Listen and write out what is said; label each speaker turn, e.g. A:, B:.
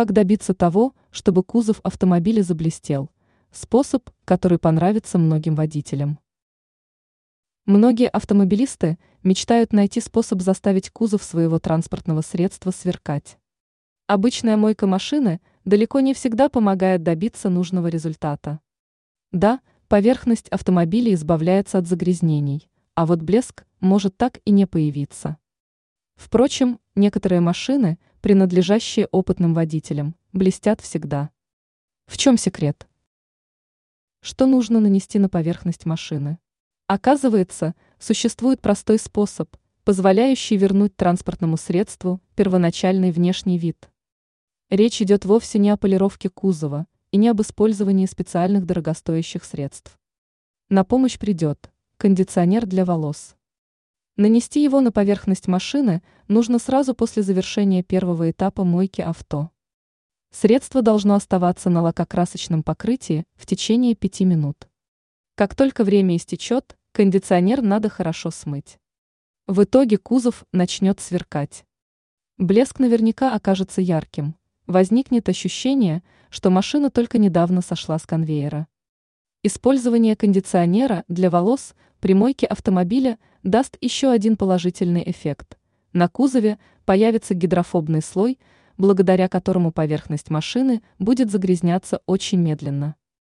A: Как добиться того, чтобы кузов автомобиля заблестел? Способ, который понравится многим водителям. Многие автомобилисты мечтают найти способ заставить кузов своего транспортного средства сверкать. Обычная мойка машины далеко не всегда помогает добиться нужного результата. Да, поверхность автомобиля избавляется от загрязнений, а вот блеск может так и не появиться. Впрочем, некоторые машины, принадлежащие опытным водителям, блестят всегда. В чем секрет? Что нужно нанести на поверхность машины? Оказывается, существует простой способ, позволяющий вернуть транспортному средству первоначальный внешний вид. Речь идет вовсе не о полировке кузова и не об использовании специальных дорогостоящих средств. На помощь придет кондиционер для волос. Нанести его на поверхность машины нужно сразу после завершения первого этапа мойки авто. Средство должно оставаться на лакокрасочном покрытии в течение 5 минут. Как только время истечет, кондиционер надо хорошо смыть. В итоге кузов начнет сверкать. Блеск наверняка окажется ярким. Возникнет ощущение, что машина только недавно сошла с конвейера. Использование кондиционера для волос при мойке автомобиля даст еще один положительный эффект. На кузове появится гидрофобный слой, благодаря которому поверхность машины будет загрязняться очень медленно.